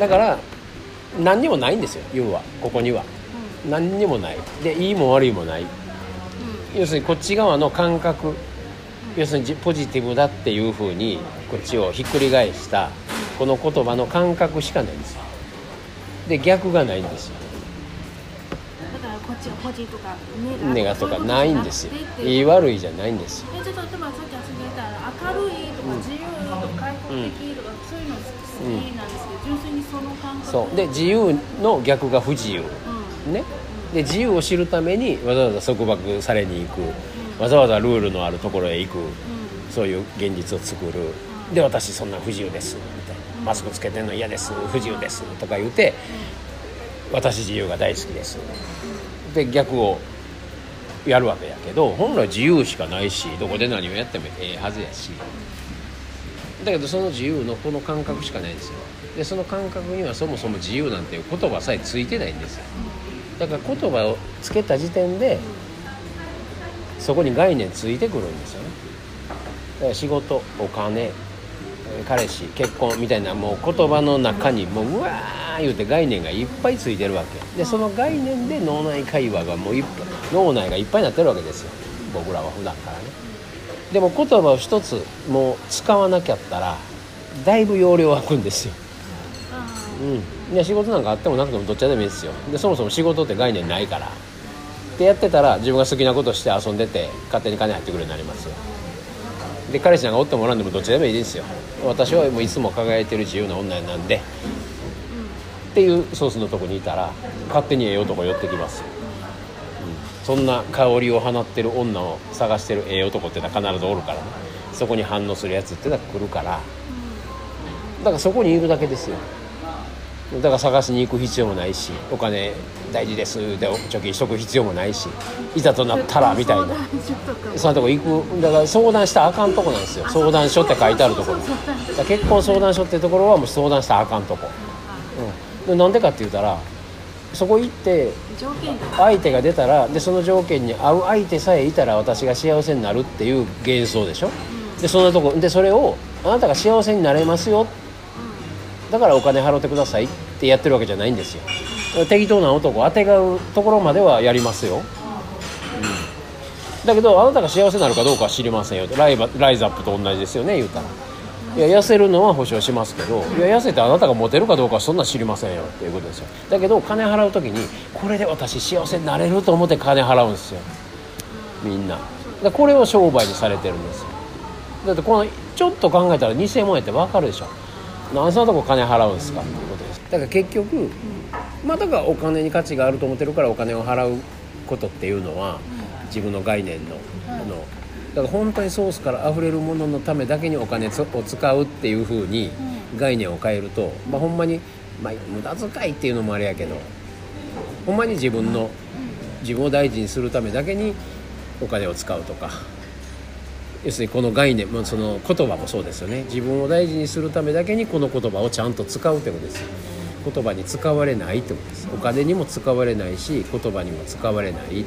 だから何にもないんですよ要はここには。何にもない。でいいも悪いもない。要するにこっち側の感覚要するにポジティブだっていうふうにこっちをひっくり返したこの言葉の感覚しかないんですよ。で逆がないんですよ。だからこっちはポジとかネガとかないんですよ。いい悪いじゃないんですよ。えちょっと例えばさっき遊び言ったら明るいとか自由とか開放的とか、そういうの好きなん。ですけど、純粋にその感覚そう。で自由の逆が不自由。うん。ね。で自由を知るためにわざわざ束縛されに行く。わざわざルールのあるところへ行く。そういう現実を作る。で私そんな不自由です。みたいなマスクつけてんの嫌です。不自由です。とか言うて私自由が大好きです。で逆をやるわけやけど本来自由しかないしどこで何をやってもええはずやしだけどその自由のこの感覚しかないんですよ。でその感覚にはそもそも自由なんていう言葉さえついてないんですよ。だから言葉をつけた時点でそこに概念ついてくるんですよね。だから仕事お金彼氏結婚みたいなもう言葉の中にもううわー言うて概念がいっぱいついてるわけ。でその概念で脳内会話がもういっぱい脳内がいっぱいになってるわけですよ。僕らは普段からね。でも言葉を一つもう使わなきゃったらだいぶ容量空くんですよ。うん、で仕事なんかあってもなくてもどっちでもいいですよ。でそもそも仕事って概念ないから。ってやってたら自分が好きなことして遊んでて勝手に金入ってくるようになりますよ。で彼氏なんかおってもおらんでもどっちでもいいですよ。私はもういつも輝いてる自由な女なんで。っていうソースのとこにいたら勝手にええ男寄ってきますよ、うん、そんな香りを放ってる女を探してるええ男ってのは必ずおるからね。そこに反応するやつってのは来るから。だからそこにいるだけですよ。だから探しに行く必要もないしお金大事ですで貯金しとく必要もないしいざとなったらみたいな。そんなとこ行く。だから相談したらあかんとこなんですよ。相談所って書いてあるところ。結婚相談所ってところはもう相談したらあかんとこ、うん、でなんでかって言ったらそこ行って相手が出たらでその条件に合う相手さえいたら私が幸せになるっていう幻想でしょ？でそんなとこでそれをあなたが幸せになれますよ。だからお金払ってくださいってやってるわけじゃないんですよ。適当な男あてがうところまではやりますよ、うん。だけどあなたが幸せになるかどうかは知りませんよ。ライバライズアップと同じですよね言うたらいや痩せるのは保証しますけどいや痩せてあなたがモテるかどうかはそんな知りませんよっていうことですよ。だけど金払う時にこれで私幸せになれると思って金払うんですよ。みんな。でこれを商売にされてるんですよ。だってこのちょっと考えたら偽物やって分かるでしょ。なんでそんなとこ金払うんですかっていうことです。だから結局まあだからお金に価値があると思ってるからお金を払うことっていうのは自分の概念のあのだから本当にソースから溢れるもののためだけにお金つを使うっていうふうに概念を変えると、まあ、ほんまに、まあ、無駄遣いっていうのもあれやけどほんまに自分の自分を大事にするためだけにお金を使うとか要するにこの概念、まあ、その言葉もそうですよね。自分を大事にするためだけにこの言葉をちゃんと使うってことです。よ言葉に使われないってことです。お金にも使われないし言葉にも使われないっていう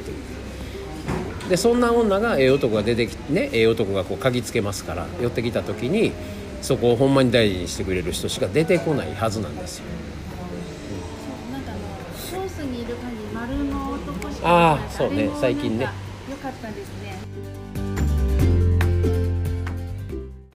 でそんな女がええ男が出てきてねええ男がこう嗅ぎつけますから寄ってきた時にそこをほんまに大事にしてくれる人しか出てこないはずなんですよ。なんかあのソースにいる感じ丸の男しかあーなんかそうね最近ね。なんか良かったですね